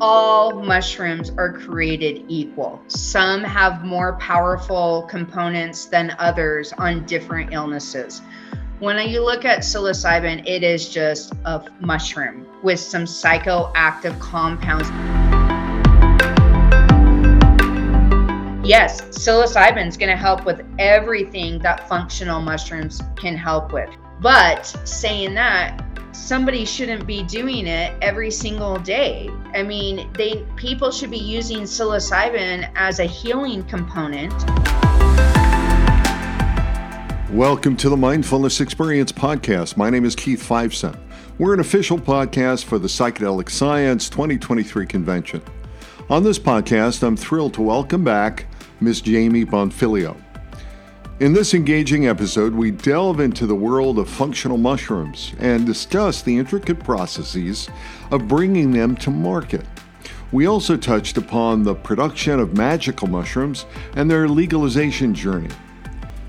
all mushrooms are created equal. Some have more powerful components than others on different illnesses. When you look at psilocybin, it is just a mushroom with some psychoactive compounds. Yes, psilocybin is going to help with everything that functional mushrooms can help with. But saying that, somebody shouldn't be doing it every single day. I mean, they people should be using psilocybin as a healing component. Welcome to the Mindfulness Experience podcast. My name is Keith Fiveson. We're an official podcast for the Psychedelic Science 2023 convention. On this podcast, I'm thrilled to welcome back Ms. Jamie Bonfiglio. In this engaging episode, we delve into the world of functional mushrooms and discuss the intricate processes of bringing them to market. We also touched upon the production of magical mushrooms and their legalization journey.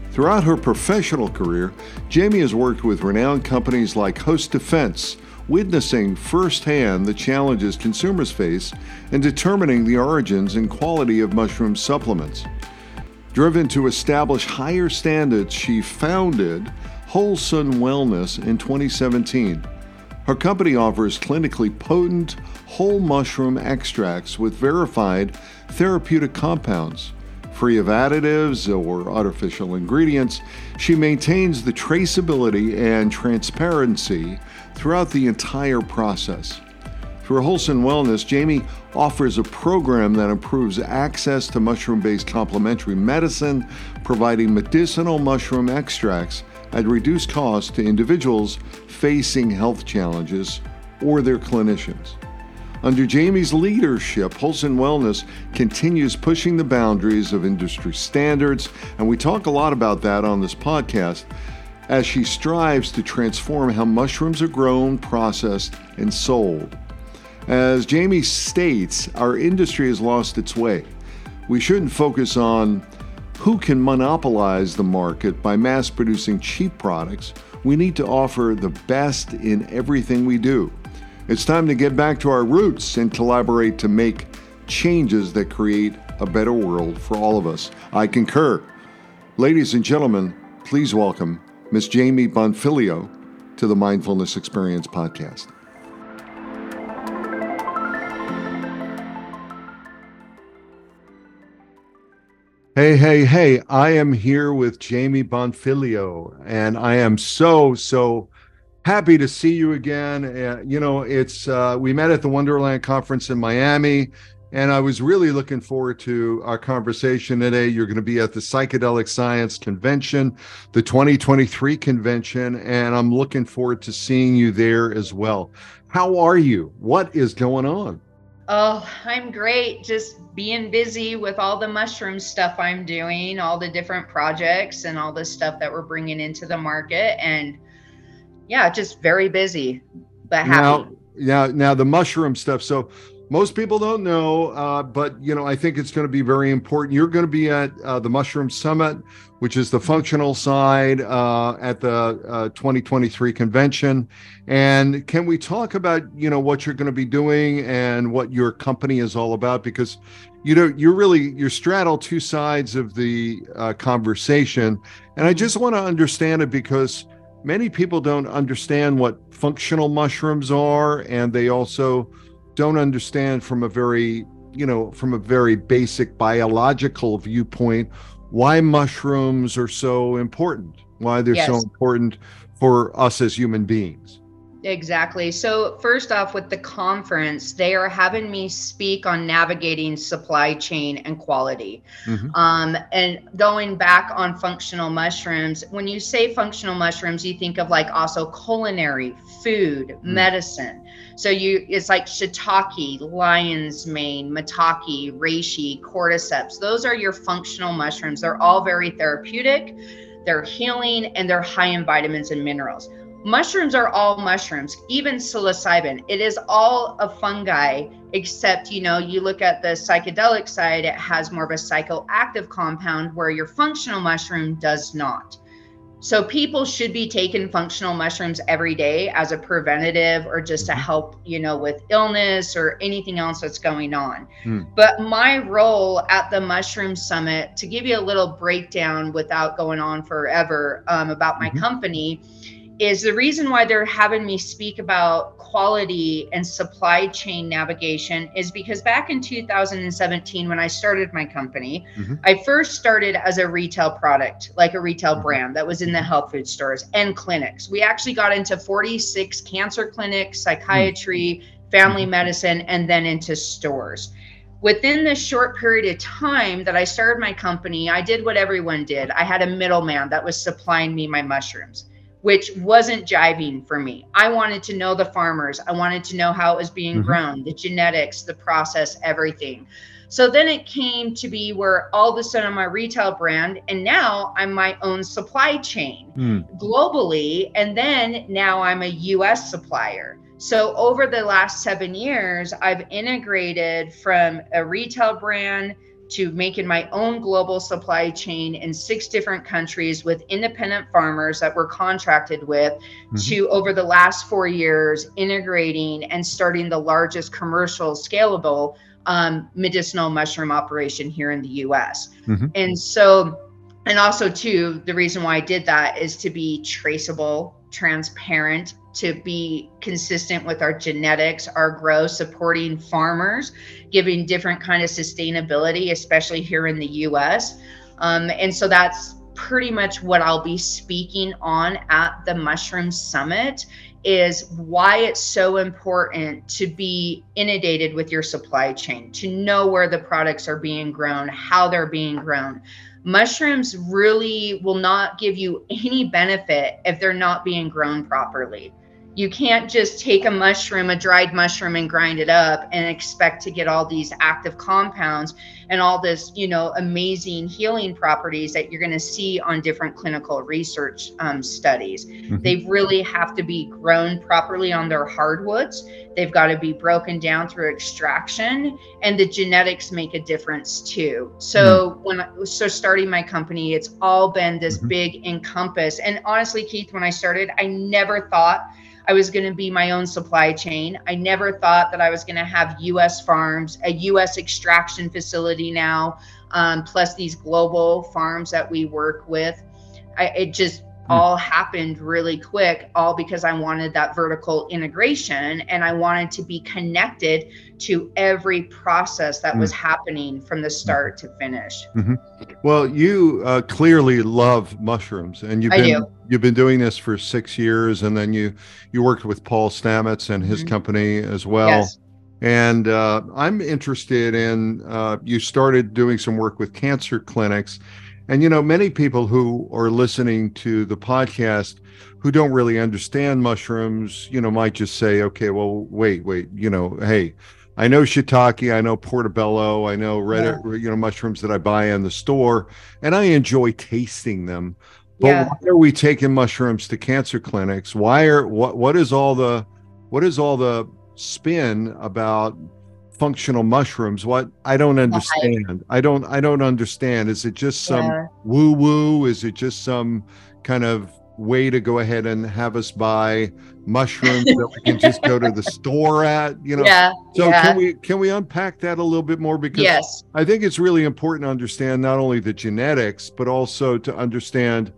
Throughout her professional career, Jamie has worked with renowned companies like Host Defense, witnessing firsthand the challenges consumers face in determining the origins and quality of mushroom supplements. Driven to establish higher standards, she founded WholeSun Wellness in 2017. Her company offers clinically potent whole mushroom extracts with verified therapeutic compounds. Free of additives or artificial ingredients, she maintains the traceability and transparency throughout the entire process. For WholeSun Wellness, Jamie offers a program that improves access to mushroom based complementary medicine, providing medicinal mushroom extracts at reduced cost to individuals facing health challenges or their clinicians. Under Jamie's leadership, WholeSun Wellness continues pushing the boundaries of industry standards, and we talk a lot about that on this podcast as she strives to transform how mushrooms are grown, processed, and sold. As Jamie states, our industry has lost its way. We shouldn't focus on who can monopolize the market by mass producing cheap products. We need to offer the best in everything we do. It's time to get back to our roots and collaborate to make changes that create a better world for all of us. I concur. Ladies and gentlemen, please welcome Ms. Jamie Bonfiglio to the Mindfulness Experience podcast. Hey, hey, hey, I am here with Jamie Bonfiglio, and I am so, so happy to see you again. Uh, you know, it's, uh, we met at the Wonderland Conference in Miami, and I was really looking forward to our conversation today. You're going to be at the Psychedelic Science Convention, the 2023 convention, and I'm looking forward to seeing you there as well. How are you? What is going on? Oh, I'm great. Just being busy with all the mushroom stuff I'm doing, all the different projects and all the stuff that we're bringing into the market. And yeah, just very busy, but happy. Now, now, now the mushroom stuff. So most people don't know, uh, but you know, I think it's going to be very important. You're going to be at uh, the Mushroom Summit, which is the functional side uh, at the uh, 2023 convention. And can we talk about you know what you're going to be doing and what your company is all about? Because you know you're really you straddle two sides of the uh, conversation, and I just want to understand it because many people don't understand what functional mushrooms are, and they also don't understand from a very you know from a very basic biological viewpoint why mushrooms are so important why they're yes. so important for us as human beings Exactly. So, first off, with the conference, they are having me speak on navigating supply chain and quality. Mm-hmm. Um, and going back on functional mushrooms, when you say functional mushrooms, you think of like also culinary, food, mm-hmm. medicine. So, you it's like shiitake, lion's mane, maitake, reishi, cordyceps. Those are your functional mushrooms. They're all very therapeutic, they're healing, and they're high in vitamins and minerals mushrooms are all mushrooms even psilocybin it is all a fungi except you know you look at the psychedelic side it has more of a psychoactive compound where your functional mushroom does not So people should be taking functional mushrooms every day as a preventative or just to mm-hmm. help, you know, with illness or anything else that's going on. Mm. But my role at the Mushroom Summit, to give you a little breakdown without going on forever um, about my mm-hmm. company, is the reason why they're having me speak about quality and supply chain navigation is because back in 2017 when I started my company, mm-hmm. I first started as a retail product, like a retail mm-hmm. brand that was in the health food stores and clinics. We actually got into 46 cancer clinics, psychiatry, mm-hmm. family mm-hmm. medicine and then into stores within this short period of time that I started my company, I did what everyone did. I had a middleman that was supplying me my mushrooms which wasn't jiving for me. I wanted to know the farmers. I wanted to know how it was being mm-hmm. grown, the genetics, the process, everything. So then it came to be where all of a sudden I'm my retail brand, and now I'm my own supply chain mm. globally. And then now I'm a US supplier. So over the last seven years, I've integrated from a retail brand to making my own global supply chain in six different countries with independent farmers that we're contracted with mm-hmm. to over the last four years integrating and starting the largest commercial scalable um, medicinal mushroom operation here in the us mm-hmm. and so and also too the reason why i did that is to be traceable transparent to be consistent with our genetics our growth supporting farmers giving different kind of sustainability especially here in the us um, and so that's pretty much what i'll be speaking on at the mushroom summit is why it's so important to be inundated with your supply chain to know where the products are being grown how they're being grown mushrooms really will not give you any benefit if they're not being grown properly you can't just take a mushroom, a dried mushroom, and grind it up and expect to get all these active compounds and all this, you know, amazing healing properties that you're going to see on different clinical research um, studies. Mm-hmm. They really have to be grown properly on their hardwoods. They've got to be broken down through extraction, and the genetics make a difference too. So mm-hmm. when I, so starting my company, it's all been this mm-hmm. big encompass. And honestly, Keith, when I started, I never thought I was going to be my own supply chain. I never thought that I was going to have US farms, a US extraction facility now, um, plus these global farms that we work with. I, it just. All happened really quick, all because I wanted that vertical integration and I wanted to be connected to every process that mm. was happening from the start to finish. Mm-hmm. Well, you uh, clearly love mushrooms, and you've been you've been doing this for six years, and then you you worked with Paul Stamets and his mm-hmm. company as well. Yes. And uh, I'm interested in uh, you started doing some work with cancer clinics and, you know, many people who are listening to the podcast who don't really understand mushrooms, you know, might just say, okay, well, wait, wait, you know, hey, I know shiitake, I know portobello, I know red, yeah. you know, mushrooms that I buy in the store, and I enjoy tasting them. But yeah. why are we taking mushrooms to cancer clinics? Why are what what is all the what is all the spin about functional mushrooms what i don't understand. I don't i don't understand. Is it just some yeah. woo woo is it just some kind of way to go ahead and have us buy mushrooms that we can just go to the store at you know? Yeah so yeah. can we can we unpack that a little bit more? Because yes. I think it's really important to understand not only the genetics but also to understand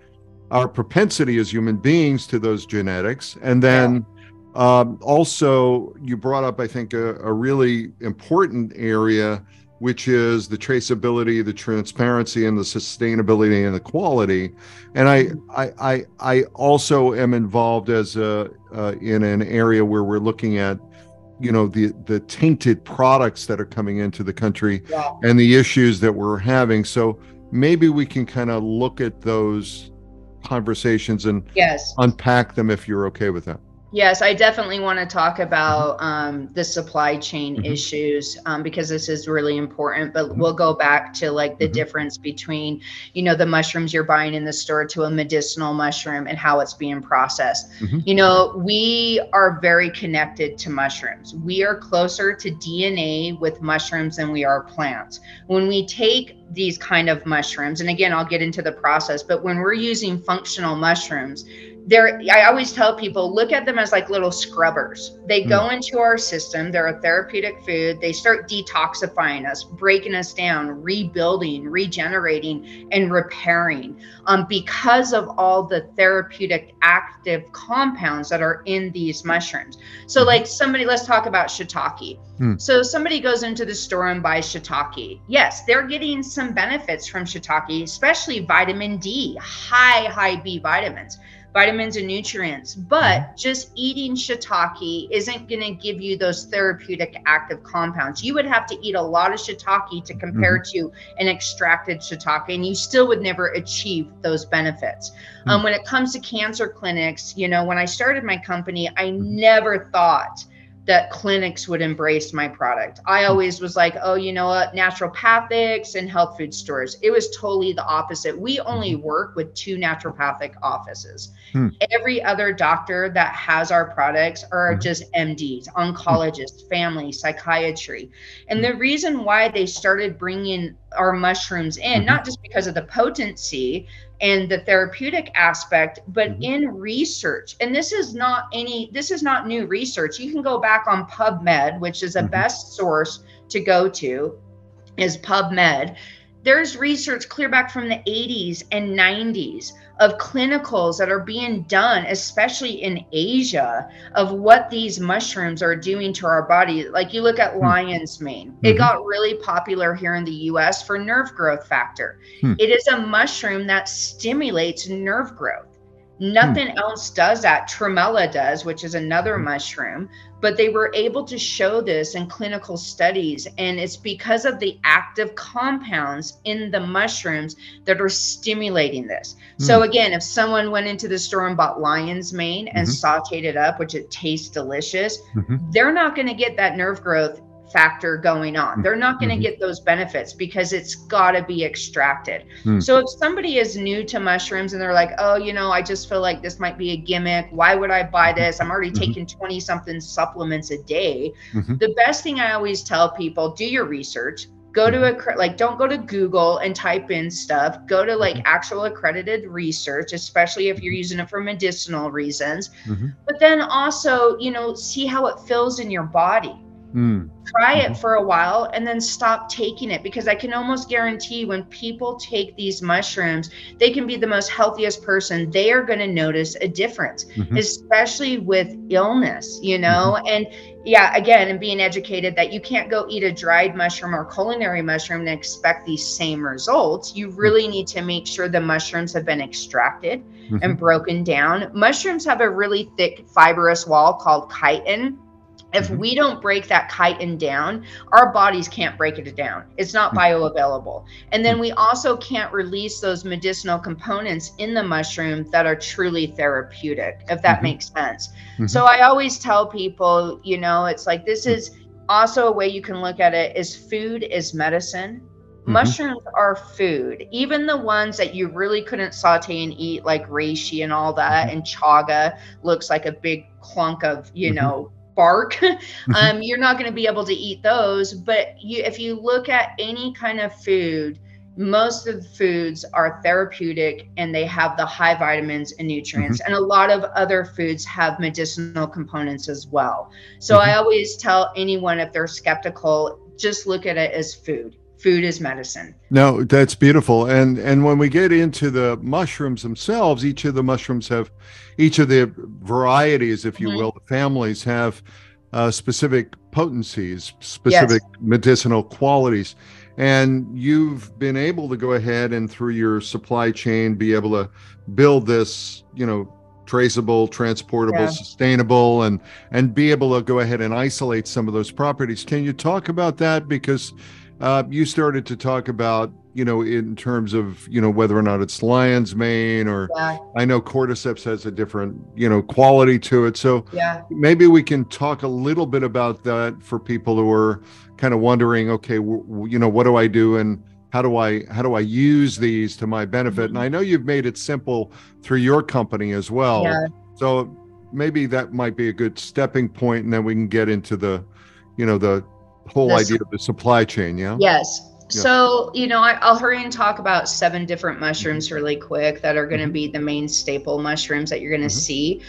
our propensity as human beings to those genetics. And then yeah um, also, you brought up, I think, a, a, really important area, which is the traceability, the transparency, and the sustainability and the quality. And I, I, I, I also am involved as a uh, in an area where we're looking at, you know, the the tainted products that are coming into the country yeah. and the issues that we're having. So maybe we can kind of look at those conversations and yes. unpack them if you're okay with that. Yes, I definitely want to talk about um, the supply chain mm-hmm. issues um, because this is really important. But mm-hmm. we'll go back to like the mm-hmm. difference between, you know, the mushrooms you're buying in the store to a medicinal mushroom and how it's being processed. Mm-hmm. You know, we are very connected to mushrooms. We are closer to DNA with mushrooms than we are plants. When we take these kind of mushrooms, and again, I'll get into the process, but when we're using functional mushrooms, they're i always tell people look at them as like little scrubbers they mm. go into our system they're a therapeutic food they start detoxifying us breaking us down rebuilding regenerating and repairing um, because of all the therapeutic active compounds that are in these mushrooms so hmm. like somebody let's talk about shiitake mm. so somebody goes into the store and buys shiitake yes they're getting some benefits from shiitake especially vitamin d high high b vitamins vitamins and nutrients. But mm-hmm. just eating shiitake isn't going to give you those therapeutic active compounds. You would have to eat a lot of shiitake to compare mm-hmm. to an extracted shiitake, and you still would never achieve those benefits. Mm-hmm. Um, when it comes to cancer clinics, you know, when I started my company, I never thought that clinics would embrace my product. I hmm. always was like, oh, you know what, naturopathics and health food stores. It was totally the opposite. We only hmm. work with two naturopathic offices. Hmm. Every other doctor that has our products are hmm. just MDs, oncologists, family, psychiatry. And the reason why they started bringing our mushrooms in, mm-hmm. not just because of the potency, and the therapeutic aspect but mm-hmm. in research and this is not any this is not new research you can go back on pubmed which is a mm-hmm. best source to go to is pubmed there's research clear back from the 80s and 90s of clinicals that are being done, especially in Asia, of what these mushrooms are doing to our body. Like you look at hmm. lion's mane, mm-hmm. it got really popular here in the US for nerve growth factor. Hmm. It is a mushroom that stimulates nerve growth. Nothing hmm. else does that. Tremella does, which is another hmm. mushroom, but they were able to show this in clinical studies. And it's because of the active compounds in the mushrooms that are stimulating this. Hmm. So, again, if someone went into the store and bought lion's mane and mm-hmm. sauteed it up, which it tastes delicious, mm-hmm. they're not going to get that nerve growth factor going on. They're not going to mm-hmm. get those benefits because it's got to be extracted. Mm. So if somebody is new to mushrooms and they're like, "Oh, you know, I just feel like this might be a gimmick. Why would I buy this? I'm already mm-hmm. taking 20 something supplements a day." Mm-hmm. The best thing I always tell people, do your research. Go to a mm-hmm. like don't go to Google and type in stuff. Go to like mm-hmm. actual accredited research, especially if you're using it for medicinal reasons. Mm-hmm. But then also, you know, see how it feels in your body Mm. Try mm-hmm. it for a while and then stop taking it because I can almost guarantee when people take these mushrooms, they can be the most healthiest person. They are going to notice a difference, mm-hmm. especially with illness, you know? Mm-hmm. And yeah, again, and being educated that you can't go eat a dried mushroom or culinary mushroom and expect these same results. You mm-hmm. really need to make sure the mushrooms have been extracted mm-hmm. and broken down. Mushrooms have a really thick fibrous wall called chitin if mm-hmm. we don't break that chitin down, our bodies can't break it down. It's not mm-hmm. bioavailable. And then we also can't release those medicinal components in the mushroom that are truly therapeutic, if that mm-hmm. makes sense. Mm-hmm. So I always tell people, you know, it's like this is also a way you can look at it is food is medicine. Mm-hmm. Mushrooms are food, even the ones that you really couldn't saute and eat, like reishi and all that, mm-hmm. and chaga looks like a big clunk of, you know, bark mm-hmm. um, you're not going to be able to eat those but you if you look at any kind of food most of the foods are therapeutic and they have the high vitamins and nutrients mm-hmm. and a lot of other foods have medicinal components as well so mm-hmm. i always tell anyone if they're skeptical just look at it as food food is medicine no that's beautiful and and when we get into the mushrooms themselves each of the mushrooms have each of the varieties if you mm-hmm. will the families have uh, specific potencies specific yes. medicinal qualities and you've been able to go ahead and through your supply chain be able to build this you know traceable transportable yeah. sustainable and and be able to go ahead and isolate some of those properties can you talk about that because uh, you started to talk about, you know, in terms of, you know, whether or not it's lion's mane or yeah. I know cordyceps has a different, you know, quality to it. So yeah. maybe we can talk a little bit about that for people who are kind of wondering, okay, w- you know, what do I do and how do I how do I use these to my benefit? Mm-hmm. And I know you've made it simple through your company as well. Yeah. So maybe that might be a good stepping point, and then we can get into the, you know, the whole the, idea of the supply chain. Yeah. Yes. Yeah. So, you know, I, will hurry and talk about seven different mushrooms mm-hmm. really quick that are going to mm-hmm. be the main staple mushrooms that you're going to mm-hmm. see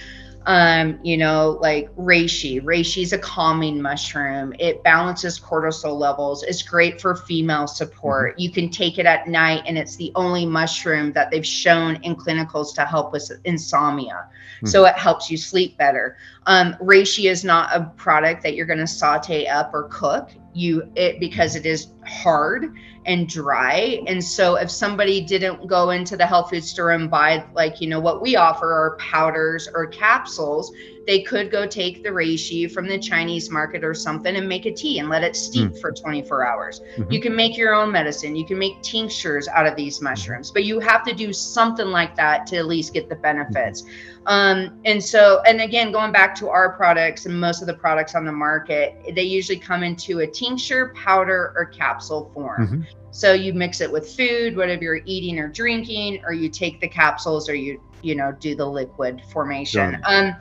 um, you know, like reishi. Reishi is a calming mushroom. It balances cortisol levels. It's great for female support. Mm-hmm. You can take it at night, and it's the only mushroom that they've shown in clinicals to help with insomnia. Mm-hmm. So it helps you sleep better. Um, reishi is not a product that you're going to saute up or cook. You it because it is hard and dry. And so if somebody didn't go into the health food store and buy like, you know, what we offer are powders or capsules, they could go take the reishi from the Chinese market or something and make a tea and let it steep mm. for 24 hours. Mm-hmm. You can make your own medicine. You can make tinctures out of these mushrooms, but you have to do something like that to at least get the benefits. Um, and so, and again, going back to our products and most of the products on the market, they usually come into a tincture, powder, or capsule form. Mm-hmm. So you mix it with food, whatever you're eating or drinking, or you take the capsules or you, you know, do the liquid formation. Um,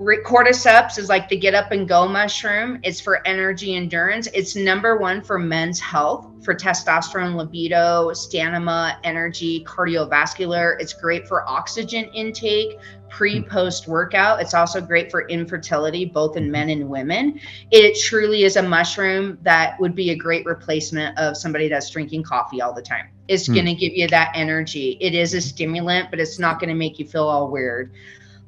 cordyceps is like the get up and go mushroom. It's for energy endurance. It's number one for men's health, for testosterone, libido, stamina, energy, cardiovascular. It's great for oxygen intake, pre post workout. It's also great for infertility, both in men and women. It truly is a mushroom that would be a great replacement of somebody that's drinking coffee all the time. It's mm. going to give you that energy. It is a stimulant, but it's not going to make you feel all weird.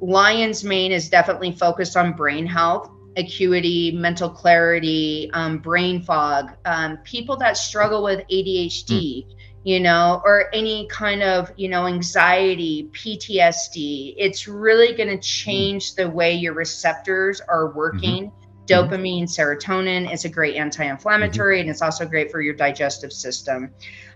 Lion's Mane is definitely focused on brain health, acuity, mental clarity, um, brain fog, um, people that struggle with ADHD. Mm. You know, or any kind of, you know, anxiety, PTSD. It's really going to change the way your receptors are working. Mm-hmm dopamine, serotonin. It's a great anti-inflammatory, mm-hmm. and it's also great for your digestive system.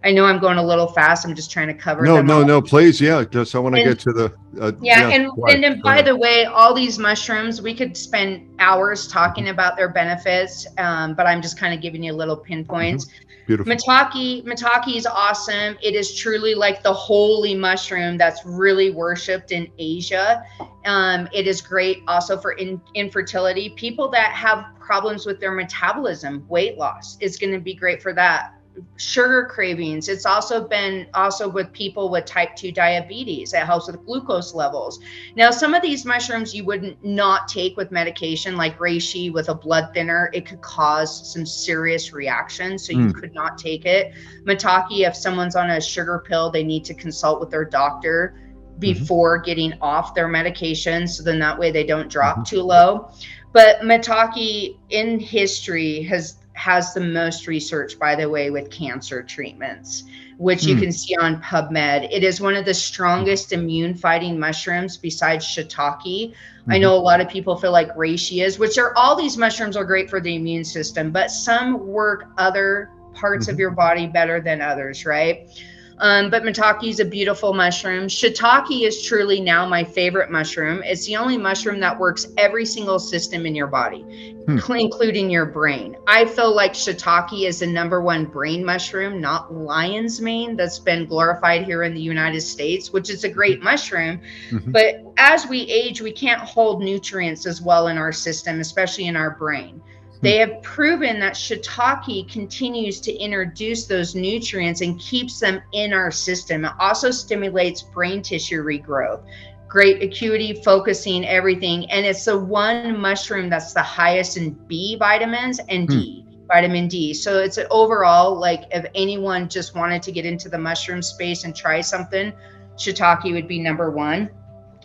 I know I'm going a little fast. I'm just trying to cover. No, no, all. no. Please, yeah. Just I want to get to the. Uh, yeah, yeah, and and then by the way, all these mushrooms, we could spend hours talking mm-hmm. about their benefits, um, but I'm just kind of giving you little pinpoints. Mm-hmm. Beautiful. Maitake, maitake is awesome. It is truly like the holy mushroom that's really worshipped in Asia. Um, it is great also for in, infertility. People that have problems with their metabolism, weight loss, is going to be great for that sugar cravings. It's also been also with people with type 2 diabetes. It helps with glucose levels. Now, some of these mushrooms you wouldn't not take with medication, like reishi with a blood thinner. It could cause some serious reactions, so you mm. could not take it. Maitake, if someone's on a sugar pill, they need to consult with their doctor mm-hmm. before mm-hmm. getting off their medication, so then that way they don't drop mm-hmm. too low. But maitake in history has has the most research, by the way, with cancer treatments, which mm. you hmm. can see on PubMed. It is one of the strongest immune fighting mushrooms besides shiitake. Mm-hmm. I know a lot of people feel like reishi is, which are all these mushrooms are great for the immune system, but some work other parts mm-hmm. of your body better than others, right? Um, but maitake is a beautiful mushroom. Shiitake is truly now my favorite mushroom. It's the only mushroom that works every single system in your body, hmm. including your brain. I feel like shiitake is the number one brain mushroom, not lion's mane, that's been glorified here in the United States, which is a great mushroom. Mm-hmm. But as we age, we can't hold nutrients as well in our system, especially in our brain. They have proven that shiitake continues to introduce those nutrients and keeps them in our system. It also stimulates brain tissue regrowth, great acuity, focusing, everything. And it's the one mushroom that's the highest in B vitamins and D. Hmm. Vitamin D. So it's an overall, like, if anyone just wanted to get into the mushroom space and try something, shiitake would be number one.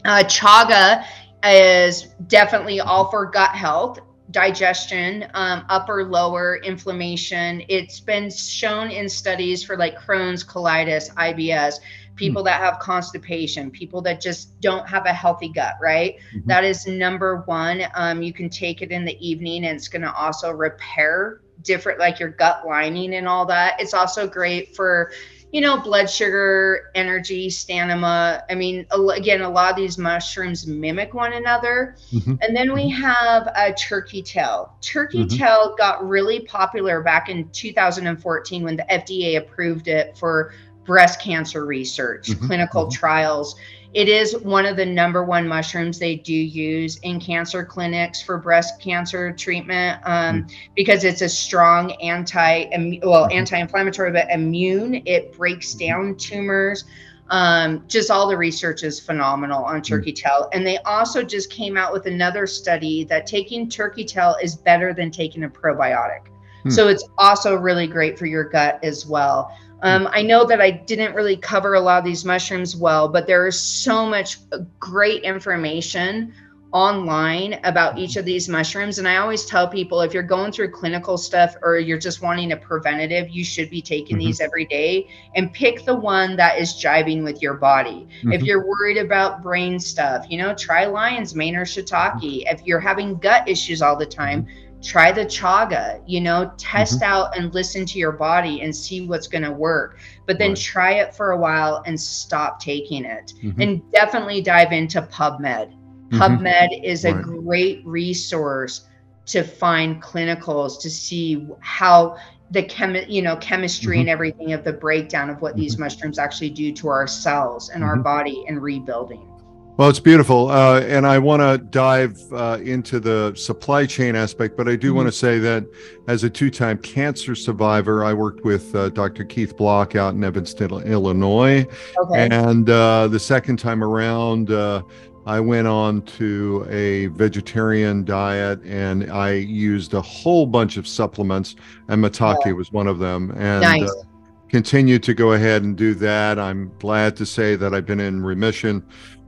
Uh, chaga is definitely all for gut health digestion, um, upper, lower inflammation. It's been shown in studies for like Crohn's, colitis, IBS, people mm. that have constipation, people that just don't have a healthy gut, right? Mm-hmm. That is number one. Um, you can take it in the evening and it's going to also repair different, like your gut lining and all that. It's also great for you know, blood sugar, energy, stamina. I mean, again, a lot of these mushrooms mimic one another. Mm-hmm. And then we have a turkey tail. Turkey mm-hmm. tail got really popular back in 2014 when the FDA approved it for breast cancer research, mm-hmm. clinical mm-hmm. trials. It is one of the number one mushrooms they do use in cancer clinics for breast cancer treatment um, mm. because it's a strong anti well mm-hmm. anti-inflammatory but immune. It breaks mm-hmm. down tumors. Um, just all the research is phenomenal on mm. turkey tail. And they also just came out with another study that taking turkey tail is better than taking a probiotic. Hmm. So it's also really great for your gut as well. Um, I know that I didn't really cover a lot of these mushrooms well, but there is so much great information online about each of these mushrooms. And I always tell people if you're going through clinical stuff or you're just wanting a preventative, you should be taking mm-hmm. these every day and pick the one that is jiving with your body. Mm-hmm. If you're worried about brain stuff, you know, try lion's mane or shiitake. If you're having gut issues all the time, try the chaga you know test mm-hmm. out and listen to your body and see what's going to work but then right. try it for a while and stop taking it mm-hmm. and definitely dive into pubmed mm-hmm. pubmed is right. a great resource to find clinicals to see how the chem you know chemistry and mm-hmm. everything of the breakdown of what these mm-hmm. mushrooms actually do to our cells and our mm-hmm. body and rebuilding well, it's beautiful. Uh, and I want to dive uh, into the supply chain aspect, but I do mm-hmm. want to say that as a two time cancer survivor, I worked with uh, Dr. Keith Block out in Evanston, Illinois. Okay. And uh, the second time around, uh, I went on to a vegetarian diet and I used a whole bunch of supplements, and Maitake yeah. was one of them. And nice. Uh, continue to go ahead and do that. I'm glad to say that I've been in remission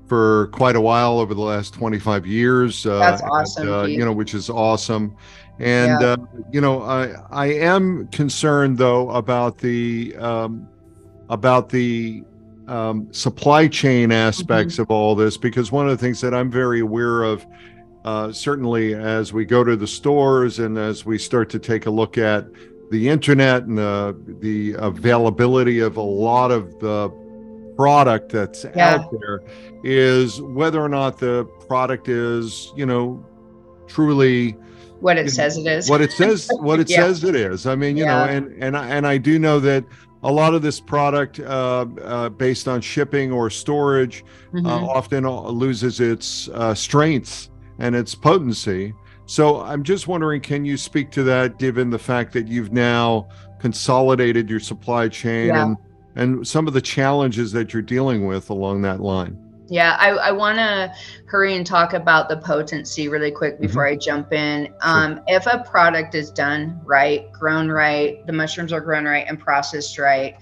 for quite a while over the last 25 years. Uh, That's awesome. And, uh, you know, which is awesome. And yeah. uh, you know, I I am concerned though about the um, about the um, supply chain aspects mm-hmm. of all this because one of the things that I'm very aware of. Uh, certainly, as we go to the stores and as we start to take a look at the internet and the the availability of a lot of the product that's yeah. out there is whether or not the product is, you know, truly what it says it is. What it says what it yeah. says it is. I mean, you yeah. know, and and I, and I do know that a lot of this product uh, uh, based on shipping or storage uh, mm-hmm. uh, often loses its uh, strength and its potency. So I'm just wondering, can you speak to that, given the fact that you've now consolidated your supply chain yeah. and and some of the challenges that you're dealing with along that line. Yeah, I, I want to hurry and talk about the potency really quick mm-hmm. before mm-hmm. I jump in. Um, sure. If a product is done right, grown right, the mushrooms are grown right and processed right,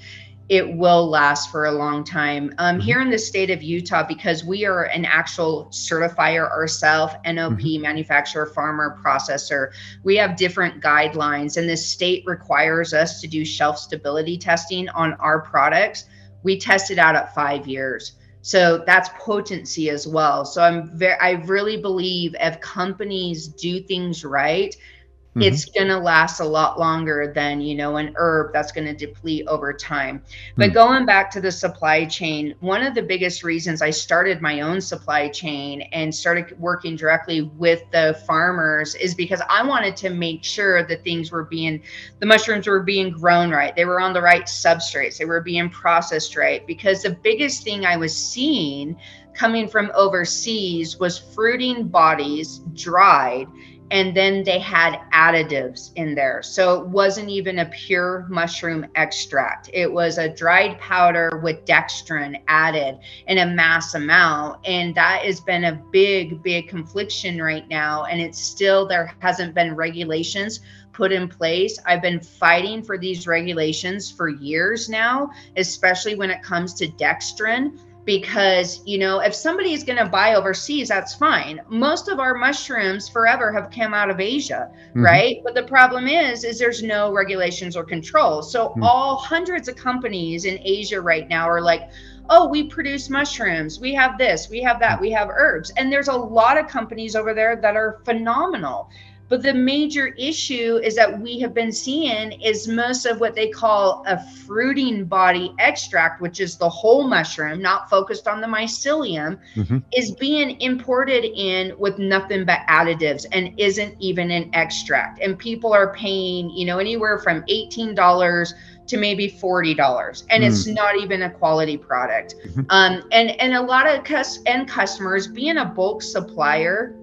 it will last for a long time. Um, mm-hmm. Here in the state of Utah, because we are an actual certifier ourselves, NOP mm-hmm. manufacturer, farmer, processor, we have different guidelines, and the state requires us to do shelf stability testing on our products. We test it out at five years. So that's potency as well. So I'm very, I really believe if companies do things right, Mm-hmm. it's going to last a lot longer than you know an herb that's going to deplete over time but mm-hmm. going back to the supply chain one of the biggest reasons i started my own supply chain and started working directly with the farmers is because i wanted to make sure that things were being the mushrooms were being grown right they were on the right substrates they were being processed right because the biggest thing i was seeing coming from overseas was fruiting bodies dried and then they had additives in there. So it wasn't even a pure mushroom extract. It was a dried powder with dextrin added in a mass amount. And that has been a big, big confliction right now. And it's still, there hasn't been regulations put in place. I've been fighting for these regulations for years now, especially when it comes to dextrin because you know if somebody is going to buy overseas that's fine. Most of our mushrooms forever have come out of asia mm-hmm. right? But the problem is is there's no regulations or control. So mm-hmm. all hundreds of companies in asia right now are like oh we produce mushrooms. We have this. We have that. We have herbs. And there's a lot of companies over there that are phenomenal But the major issue is that we have been seeing is most of what they call a fruiting body extract, which is the whole mushroom, not focused on the mycelium, mm-hmm. is being imported in with nothing but additives and isn't even an extract. And people are paying, you know, anywhere from $18 to maybe $40 and mm. it's not even a quality product mm-hmm. um, and and a lot of cus- end customers being a bulk supplier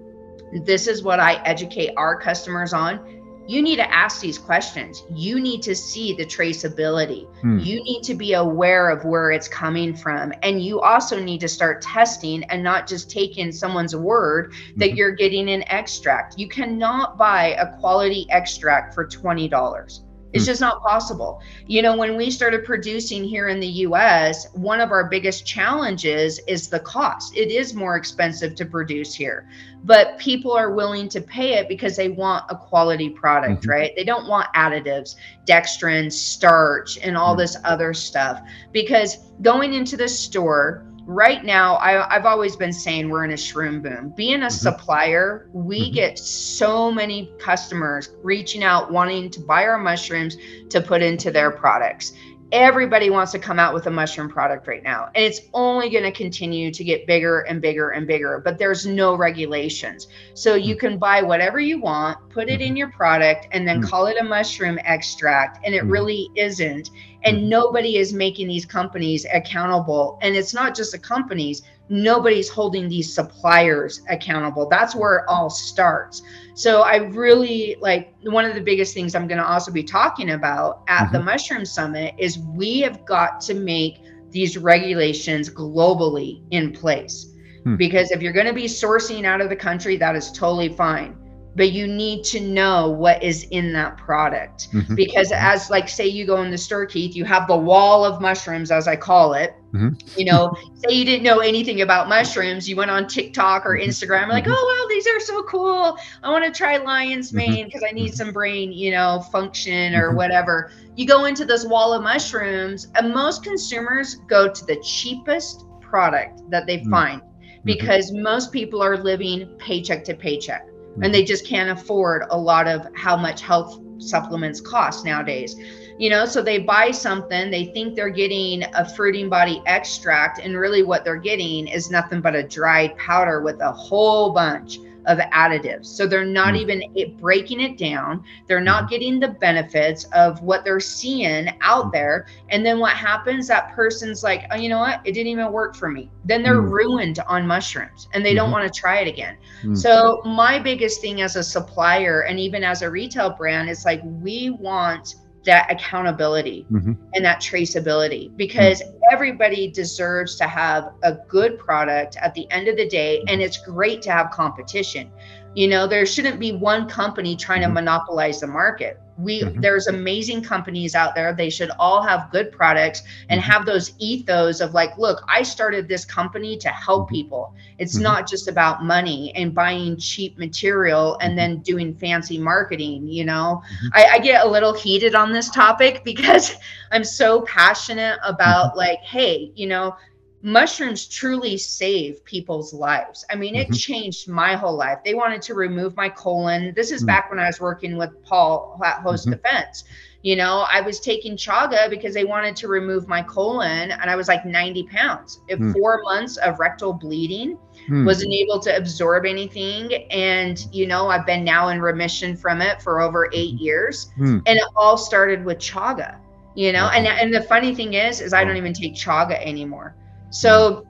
this is what I educate our customers on. You need to ask these questions. You need to see the traceability. Hmm. You need to be aware of where it's coming from. And you also need to start testing and not just taking someone's word that mm-hmm. you're getting an extract. You cannot buy a quality extract for $20. It's hmm. just not possible. You know, when we started producing here in the US, one of our biggest challenges is the cost. It is more expensive to produce here, but people are willing to pay it because they want a quality product, mm-hmm. right? They don't want additives, dextrin, starch, and all mm-hmm. this other stuff. Because going into the store, right now I, have always been saying we're in a shroom boom being a mm-hmm. supplier we mm-hmm. get so many customers reaching out wanting to buy our mushrooms to put into their products everybody wants to come out with a mushroom product right now and it's only going to continue to get bigger and bigger and bigger but there's no regulations so you mm. can buy whatever you want put it in mm-hmm. your product and then mm. call it a mushroom extract and it mm. really isn't and nobody is making these companies accountable and it's not just the companies nobody's holding these suppliers accountable that's where it all starts so i really like one of the biggest things i'm going to also be talking about at mm-hmm. the mushroom summit is we have got to make these regulations globally in place hmm. because if you're going to be sourcing out of the country that is totally fine but you need to know what is in that product mm-hmm. because as like say you go in the store keith you have the wall of mushrooms as i call it mm-hmm. you know say you didn't know anything about mushrooms you went on tiktok or mm-hmm. instagram like mm-hmm. oh wow these are so cool i want to try lion's mm-hmm. mane because i need some brain you know function or whatever you go into this wall of mushrooms and most consumers go to the cheapest product that they find because most people are living paycheck to paycheck and they just can't afford a lot of how much health supplements cost nowadays. You know so they buy something they think they're getting a fruiting body extract and really what they're getting is nothing but a dried powder with a whole bunch of additives. So they're not mm. even breaking it down. They're not hmm. getting the benefits of what they're seeing out hmm. there. And then what happens? That person's like, oh, you know what? It didn't even work for me. Then they're mm. ruined on mushrooms and they mm-hmm. don't want to try it again. Mm. So my biggest thing as a supplier and even as a retail brand is like, we want that accountability mm-hmm. and that traceability because mm-hmm. everybody deserves to have a good product at the end of the day and it's great to have competition you know there shouldn't be one company trying mm-hmm. to monopolize the market we mm-hmm. there's amazing companies out there they should all have good products and mm-hmm. have those ethos of like look i started this company to help mm-hmm. people it's mm-hmm. not just about money and buying cheap material and then doing fancy marketing you know I, I, get a little heated on this topic because i'm so passionate about like hey you know mushrooms truly save people's lives. I mean, mm-hmm. it changed my whole life. They wanted to remove my colon. This is mm-hmm. back when I was working with Paul at Host mm-hmm. Defense. You know, I was taking chaga because they wanted to remove my colon, and I was like 90 pounds. If mm. four months of rectal bleeding, mm. wasn't able to absorb anything. And, you know, I've been now in remission from it for over eight mm-hmm. years. Mm. And it all started with chaga, you know. And, and the funny thing is, is I don't even take chaga anymore. So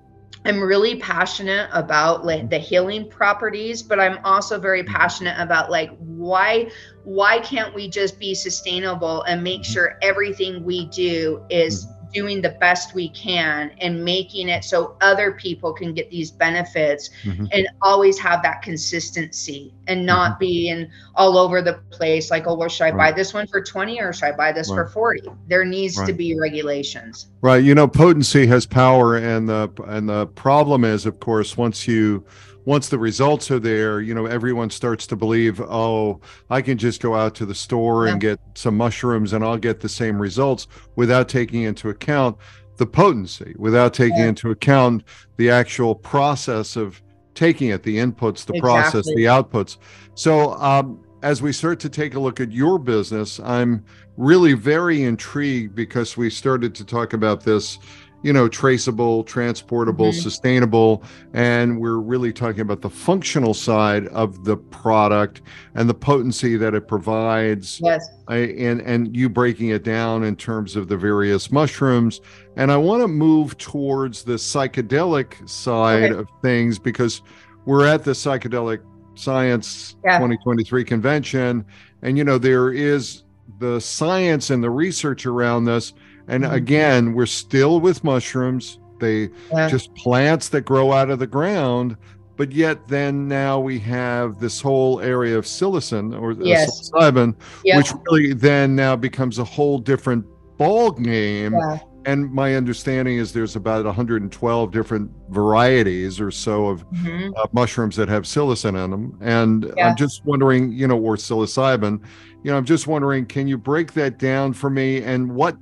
I'm really passionate about like the healing properties, but I'm also very mm-hmm. passionate about like why why can't we just be sustainable and make mm-hmm. sure everything we do is mm-hmm doing the best we can and making it so other people can get these benefits mm-hmm. and always have that consistency and not mm-hmm. being all over the place like oh well should i right. buy this one for 20 or should i buy this right. for 40 there needs right. to be regulations right you know potency has power and the and the problem is of course once you once the results are there, you know, everyone starts to believe, oh, I can just go out to the store yeah. and get some mushrooms and I'll get the same results without taking into account the potency, without taking yeah. into account the actual process of taking it, the inputs, the exactly. process, the outputs. So, um, as we start to take a look at your business, I'm really very intrigued because we started to talk about this you know, traceable, transportable, mm-hmm. sustainable. And we're really talking about the functional side of the product and the potency that it provides. Yes. I, and, and you breaking it down in terms of the various mushrooms. And I want to move towards the psychedelic side okay. of things because we're at the psychedelic science yeah. 2023 convention. And, you know, there is the science and the research around this and mm-hmm. again, we're still with mushrooms. They yeah. just plants that grow out of the ground. But yet, then now we have this whole area of psilocin or yes. psilocybin, yep. which really then now becomes a whole different ball game. Yeah. And my understanding is there's about 112 different varieties or so of mm-hmm. uh, mushrooms that have psilocin in them. And yeah. I'm just wondering, you know, or psilocybin, you know, I'm just wondering, can you break that down for me? And what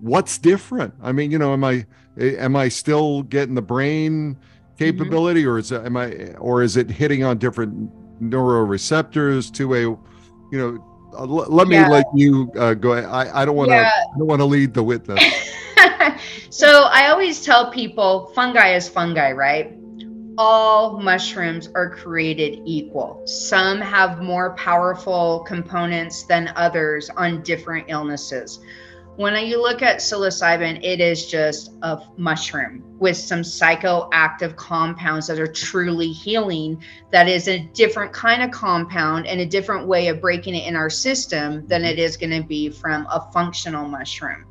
what's different? I mean, you know, am I am I still getting the brain capability, mm-hmm. or is it, am I or is it hitting on different neuroreceptors to a, you know? Uh, l- let me yeah. let you uh, go. I, I don't want to. Yeah. I don't want to lead the witness. so I always tell people, fungi is fungi, right? all mushrooms are created equal. Some have more powerful components than others on different illnesses when you look at psilocybin, it is just a mushroom with some psychoactive compounds that are truly healing. That is a different kind of compound and a different way of breaking it in our system than it is going to be from a functional mushroom.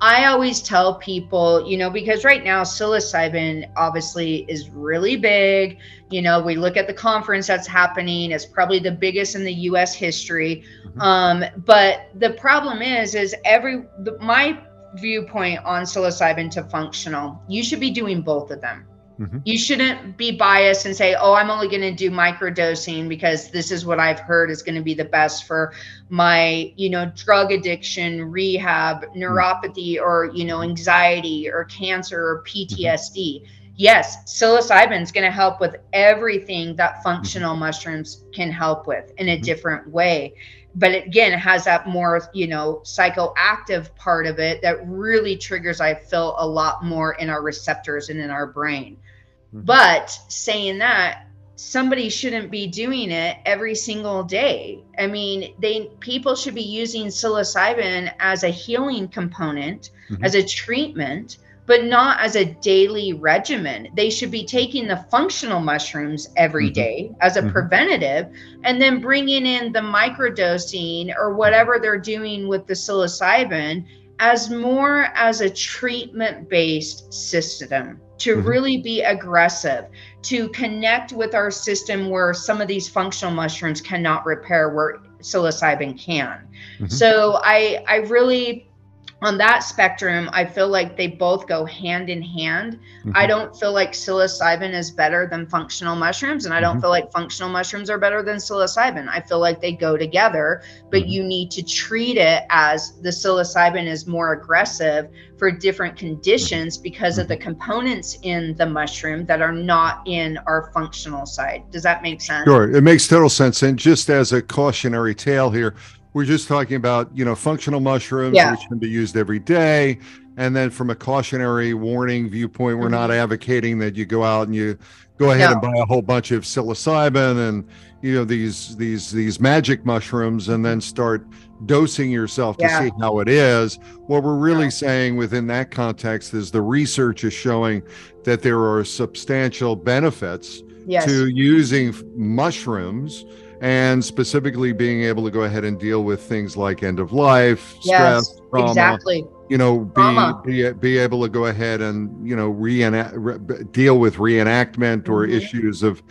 I always tell people, you know, because right now psilocybin obviously is really big. You know, we look at the conference that's happening, it's probably the biggest in the US history. Mm-hmm. Um, but the problem is, is every the, my viewpoint on psilocybin to functional, you should be doing both of them. Mm-hmm. You shouldn't be biased and say, "Oh, I'm only going to do microdosing because this is what I've heard is going to be the best for my, you know, drug addiction, rehab, mm-hmm. neuropathy, or you know, anxiety, or cancer, or PTSD." Mm-hmm. Yes, psilocybin is going to help with everything that functional mushrooms can help with in a mm-hmm. different way but again it has that more you know psychoactive part of it that really triggers i feel a lot more in our receptors and in our brain mm-hmm. but saying that somebody shouldn't be doing it every single day i mean they people should be using psilocybin as a healing component mm-hmm. as a treatment but not as a daily regimen. They should be taking the functional mushrooms every mm-hmm. day as a mm-hmm. preventative and then bringing in the microdosing or whatever they're doing with the psilocybin as more as a treatment based system to mm-hmm. really be aggressive to connect with our system where some of these functional mushrooms cannot repair where psilocybin can so i i really on that spectrum, I feel like they both go hand in hand. Mm-hmm. I don't feel like psilocybin is better than functional mushrooms, and I don't mm-hmm. feel like functional mushrooms are better than psilocybin. I feel like they go together, but mm-hmm. you need to treat it as the psilocybin is more aggressive for different conditions because of the mm-hmm. components in the mushroom that are not in our functional side. Does that make sense? Sure, it makes total sense. And just as a cautionary tale here, we're just talking about you know functional mushrooms yeah. which can be used every day and then from a cautionary warning viewpoint we're mm-hmm. not advocating that you go out and you go ahead no. and buy a whole bunch of psilocybin and you know these these these magic mushrooms and then start dosing yourself to yeah. see how it is what we're really yeah. saying within that context is the research is showing that there are substantial benefits yes. to using mushrooms and specifically being able to go ahead and deal with things like end of life, yes, stress, trauma, exactly. You know, be, be, be able to go ahead and you know reenact, re, deal with reenactment or mm-hmm. issues of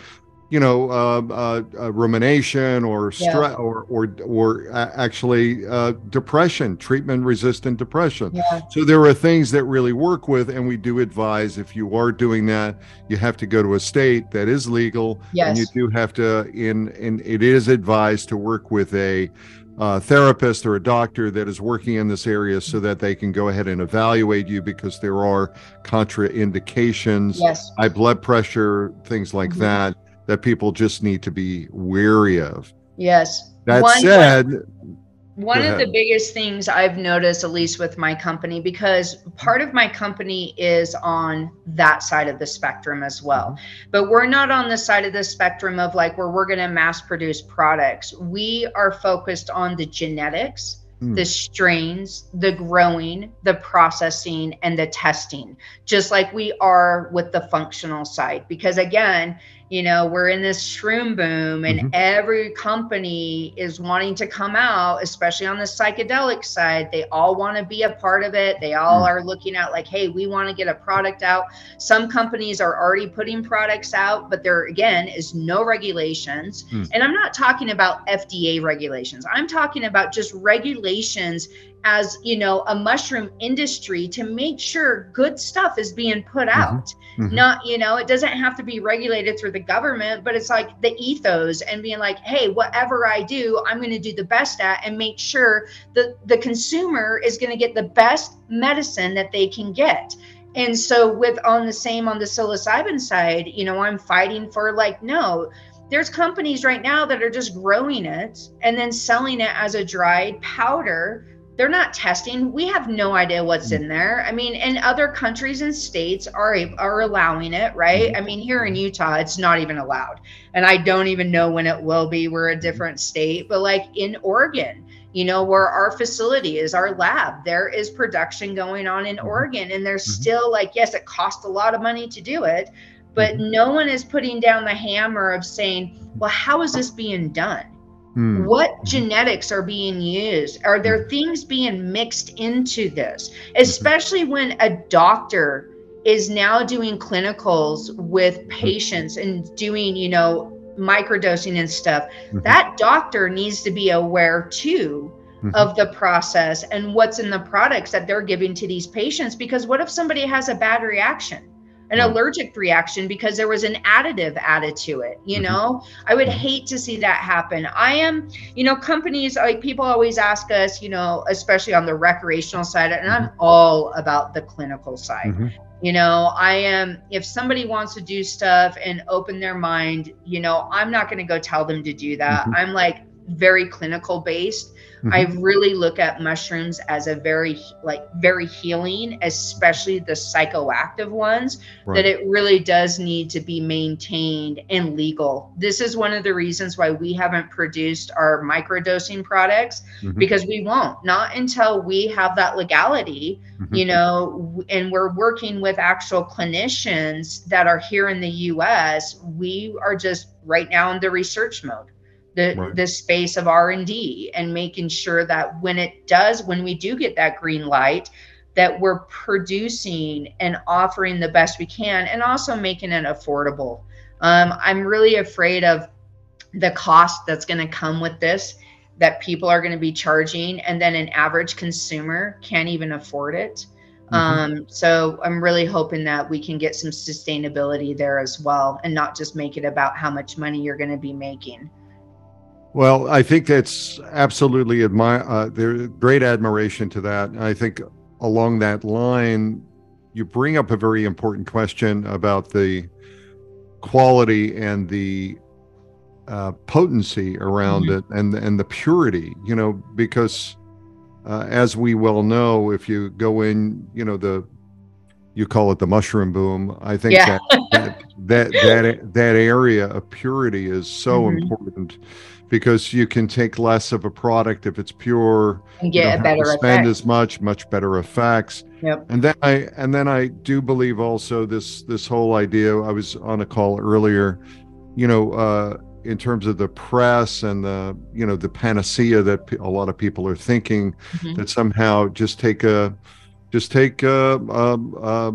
you know, uh, uh, uh, rumination or stress yeah. or or or actually uh, depression, treatment-resistant depression. Yeah. So there are things that really work with, and we do advise if you are doing that, you have to go to a state that is legal, yes. and you do have to. In in it is advised to work with a uh, therapist or a doctor that is working in this area so that they can go ahead and evaluate you because there are contraindications, yes. high blood pressure, things like mm-hmm. that that people just need to be wary of. Yes. That one, said, one of the biggest things I've noticed, at least with my company, because part of my company is on that side of the spectrum as well. Mm-hmm. But we're not on the side of the spectrum of like where we're going to mass produce products. We are focused on the genetics Hmm. the strains, the growing, the processing, and the testing, just like we are with the functional side. Because again, you know, we're in this shroom boom and mm-hmm. every company is wanting to come out, especially on the psychedelic side. They all want to be a part of it. They all mm. are looking at, like, hey, we want to get a product out. Some companies are already putting products out, but there again is no regulations. Mm. And I'm not talking about FDA regulations, I'm talking about just regulations as you know a mushroom industry to make sure good stuff is being put mm-hmm. out mm-hmm. Mm-hmm. not you know it doesn't have to be regulated through the government but it's like the ethos and being like hey whatever i do i'm going to do the best at and make sure that the consumer is going to get the best medicine that they can get and so with on the same on the psilocybin side you know i'm fighting for like no there's companies right now that are just growing it and then selling it as a dried powder they're not testing we have no idea what's mm. in there i mean and other countries and states are are allowing it right mm-hmm. i mean here in utah it's not even allowed and i don't even know when it will be we're a mm-hmm. different state but like in oregon you know where our facility is our lab there is production going on in mm-hmm. oregon and there's mm-hmm. still like yes it costs a lot of money to do it but no one is putting down the hammer of saying well how is this being done Hmm. What genetics are being used? Are there hmm. things being mixed into this? Especially when a doctor is now doing clinicals with hmm. patients and doing, you know, microdosing and stuff. That doctor needs to be aware too of the process and what's in the products that they're giving to these patients because what if somebody has a bad reaction? An allergic reaction because there was an additive added to it you mm-hmm. know i would hate to see that happen i am you know companies like people always ask us you know especially on the recreational side and i'm mm-hmm. all about the clinical side mm-hmm. you know i am if somebody wants to do stuff and open their mind you know i'm not going to go tell them to do that mm-hmm. i'm like very clinical based Mm-hmm. I really look at mushrooms as a very like very healing, especially the psychoactive ones, right. that it really does need to be maintained and legal. This is one of the reasons why we haven't produced our microdosing products mm-hmm. because we won't. Not until we have that legality, mm-hmm. you know, and we're working with actual clinicians that are here in the US, we are just right now in the research mode the right. the space of r&d and making sure that when it does when we do get that green light that we're producing and offering the best we can and also making it affordable um, i'm really afraid of the cost that's going to come with this that people are going to be charging and then an average consumer can't even afford it mm-hmm. um, so i'm really hoping that we can get some sustainability there as well and not just make it about how much money you're going to be making well, I think that's absolutely admire. Uh, there's great admiration to that. I think along that line, you bring up a very important question about the quality and the uh, potency around mm-hmm. it and and the purity. You know, because uh, as we well know, if you go in, you know the you call it the mushroom boom. I think yeah. that, that, that that that area of purity is so mm-hmm. important because you can take less of a product if it's pure and get a better spend effect. as much much better effects yep. and then i and then i do believe also this this whole idea i was on a call earlier you know uh in terms of the press and the you know the panacea that a lot of people are thinking mm-hmm. that somehow just take a just take a, um, uh,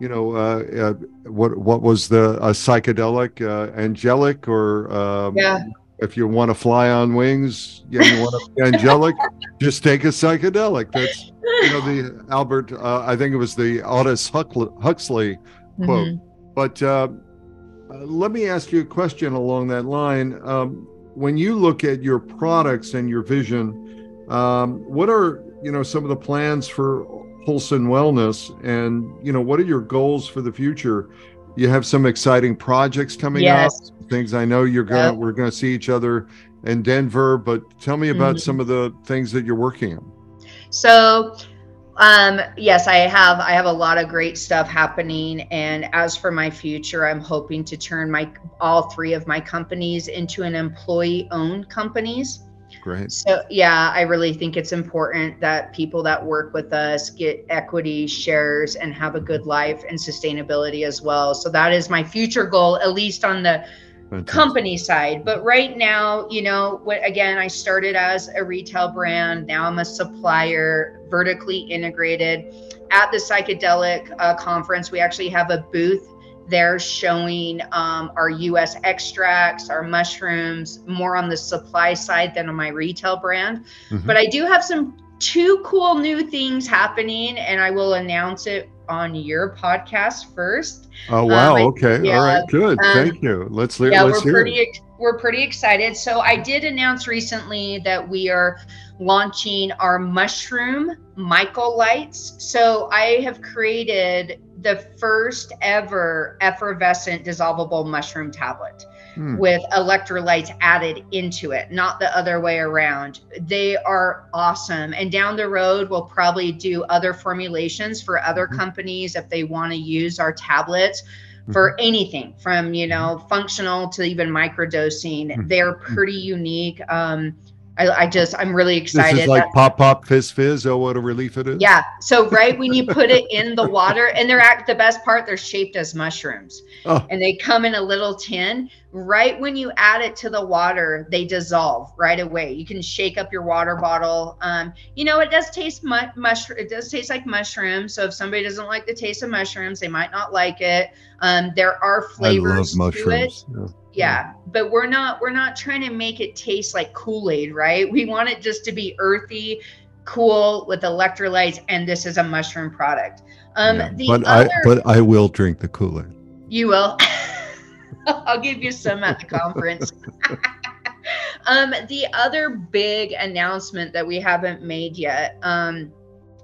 you know uh, uh, what what was the a psychedelic uh, angelic or um, yeah if you want to fly on wings, yeah, you want to be angelic, just take a psychedelic. That's you know the Albert. Uh, I think it was the Aldous Huxley quote. Mm-hmm. But uh, uh, let me ask you a question along that line. Um, when you look at your products and your vision, um, what are you know some of the plans for WholeSun Wellness, and you know what are your goals for the future? you have some exciting projects coming yes. up. Things I know you're gonna we're gonna see each other in Denver, but tell me about mm-hmm. some of the things that you're working on. So um, yes, I have. I have a lot of great stuff happening, and as for my future, I'm hoping to turn my all three of my companies into an employee-owned companies. Great. So yeah, I really think it's important that people that work with us get equity shares and have a good life and sustainability as well. So that is my future goal, at least on the Fantastic. company side. But right now, you know, what again, I started as a retail brand. Now I'm a supplier, vertically integrated. At the psychedelic uh, conference, we actually have a booth there showing um, our US extracts, our mushrooms, more on the supply side than on my retail brand. Mm-hmm. But I do have some two cool new things happening, and I will announce it on your podcast first. Oh wow! Um, okay, yeah, all right, good. Um, Thank you. Let's yeah, let's we're pretty it. we're pretty excited. So I did announce recently that we are launching our mushroom mycolites. So I have created the first ever effervescent dissolvable mushroom tablet hmm. with electrolytes added into it, not the other way around. They are awesome. And down the road, we'll probably do other formulations for other mm-hmm. companies if they want to use our tablets for mm-hmm. anything from you know functional to even microdosing mm-hmm. they're pretty unique um, I, I, just I'm really excited. This is like pop pop fizz fizz. Oh, what a relief it is! Yeah. So right when you put it in the water, and they're at the best part, they're shaped as mushrooms, oh. and they come in a little tin. Right when you add it to the water, they dissolve right away. You can shake up your water bottle. Um, you know, it does taste mu- mushroom. It does taste like mushrooms. So if somebody doesn't like the taste of mushrooms, they might not like it. Um, there are flavors I love mushrooms. to it. Yeah yeah. But we're not we're not trying to make it taste like kool-aid right? We want it just to be earthy cool with electrolytes and this is a mushroom product. Um yeah, but other, i but i will drink the kool-aid. You will? I'll give you some at the conference. Um the other big announcement that we haven't made yet um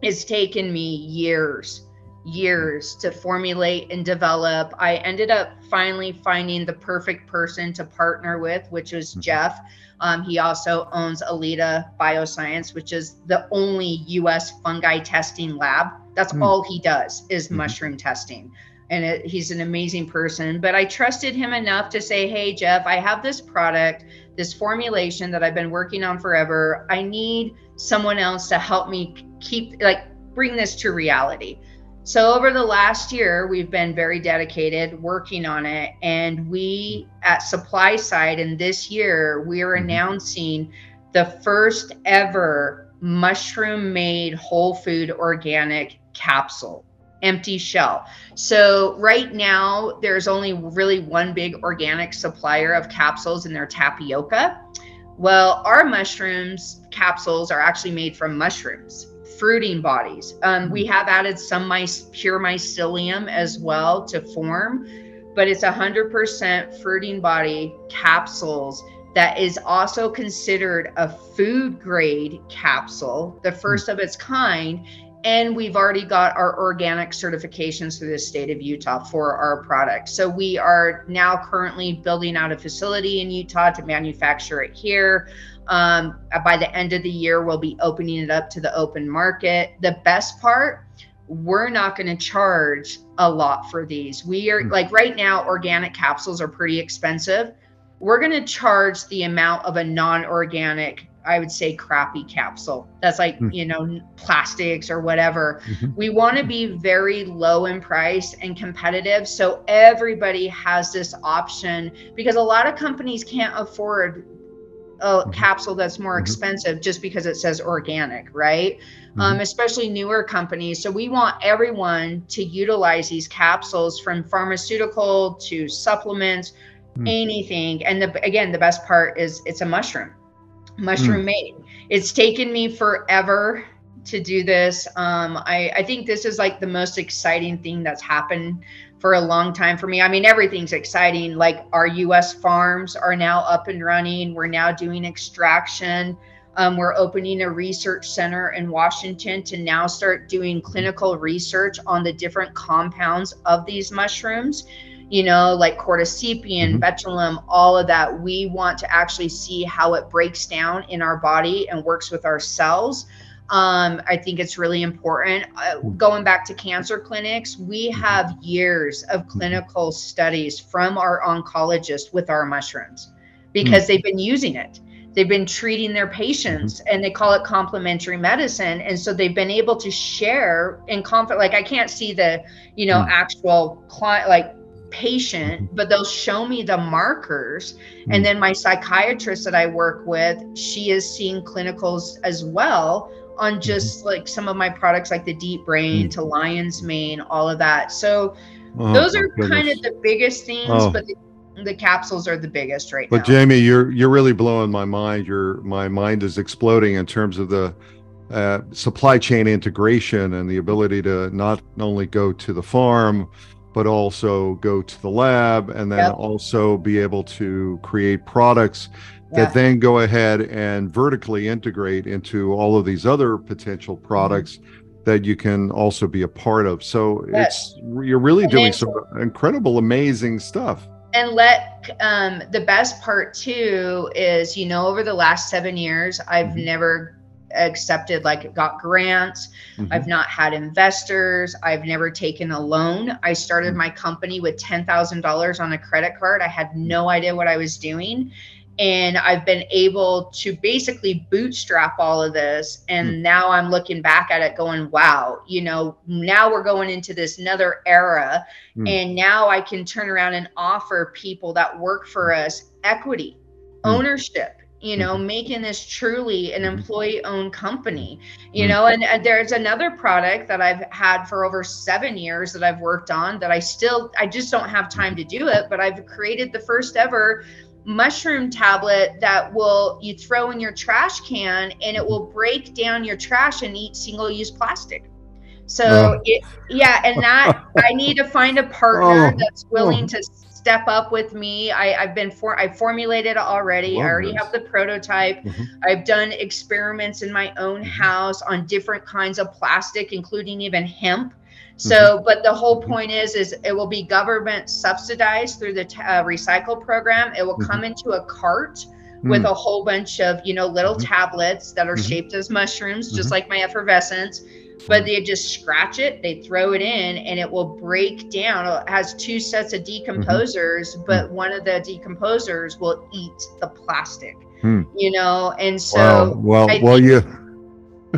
it's taken me years years to formulate and develop. I ended up finally finding the perfect person to partner with, which was mm-hmm. Jeff. Um, he also owns Alita Bioscience, which is the only U.S. fungi testing lab. That's mm. all he does is mm-hmm. mushroom testing. And it, he's an amazing person. But I trusted him enough to say, hey, Jeff, I have this product, this formulation that I've been working on forever. I need someone else to help me keep, like, bring this to reality. So, over the last year, we've been very dedicated working on it. And we at Supply Side, and this year, we are mm-hmm. announcing the first ever mushroom made whole food organic capsule, empty shell. So, right now, there's only really one big organic supplier of capsules, and they're tapioca. Well, our mushrooms capsules are actually made from mushrooms fruiting bodies. Um, we have added some pure mycelium as well to form, but it's 100% fruiting body capsules that is also considered a food grade capsule, the first of its kind. And we've already got our organic certifications through the state of Utah for our product. So we are now currently building out a facility in Utah to manufacture it here. Um, by the end of the year, we'll be opening it up to the open market. The best part, we're not going to charge a lot for these. We are mm-hmm. like right now, organic capsules are pretty expensive. We're going to charge the amount of a non organic I would say crappy capsule. That's like, mm. you know, plastics or whatever. Mm-hmm. We want to be very low in price and competitive. So everybody has this option because a lot of companies can't afford a mm-hmm. capsule that's more mm-hmm. expensive just because it says organic, right? Mm-hmm. Um, especially newer companies. So we want everyone to utilize these capsules from pharmaceutical to supplements, mm-hmm. anything. And the, again, the best part is it's a mushroom, mushroom mm. made. It's taken me forever to do this. Um, I, I think this is like the most exciting thing that's happened for a long time for me. I mean, everything's exciting. Like our US farms are now up and running. We're now doing extraction. Um, we're opening a research center in Washington to now start doing clinical research on the different compounds of these mushrooms. you know, like cordycepin, mm-hmm. betulin, all of that. We want to actually see how it breaks down in our body and works with our cells. Um, I think it's really important. Uh, mm. going back to cancer clinics, we mm-hmm. have years of mm-hmm. clinical studies from our oncologists with our mushrooms because mm. they've been using it. They've been treating their patients mm-hmm. and they call it complementary medicine. And so they've been able to share in confidence. Like I can't see the, you know, mm. actual client, like patient, but they'll show me the markers. And then my psychiatrist that I work with, she is seeing clinicals as well on mm-hmm. just like some of my products like the deep brain mm-hmm. to lion's mane all of that so oh, those are kind of the biggest things oh. but the, the, capsules are the biggest right but now. JME you're you're really blowing my mind your my mind is exploding in terms of the uh, supply chain integration and the ability to not only go to the farm but also go to the lab and then yep. also be able to create products that yeah. then go ahead and vertically integrate into all of these other potential mm-hmm. products mm-hmm. that you can also be a part of. So yes. it's you're really and doing some incredible, amazing stuff. And let um, the best part too is, you know, over the last seven years, I've mm-hmm. never accepted like got grants mm-hmm. i've not had investors i've never taken a loan i started mm-hmm. my company with $10000 on a credit card i had no idea what i was doing and I've been able to basically bootstrap all of this. And mm. now I'm looking back at it going, wow, you know, now we're going into this another era. Mm. And now I can turn around and offer people that work for us equity, mm. ownership. You know, mm-hmm. making this truly an mm-hmm. employee owned company, you know, and, and there's another product that I've had for over seven years that I've worked on that I still, I just don't have time to do it, but I've created the first ever mushroom tablet that will you throw in your trash can and it will break down your trash and eat single use plastic. So it, yeah, and that I need to find a partner oh. that's willing to step up with me. I, have been for I formulated it already. Love I already this. have the prototype. Mm-hmm. I've done experiments in my own mm-hmm. house on different kinds of plastic, including even hemp. So, mm-hmm. but the whole point is, is it will be government subsidized through the uh, recycle program. It will mm-hmm. come into a cart with mm. a whole bunch of you know little mm-hmm. tablets that are mm-hmm. shaped as mushrooms, just mm-hmm. like my effervescence. But they just scratch it, they throw it in, and it will break down. It has two sets of decomposers, but one of the decomposers will eat the plastic. Hmm. You know, and so well, I well, you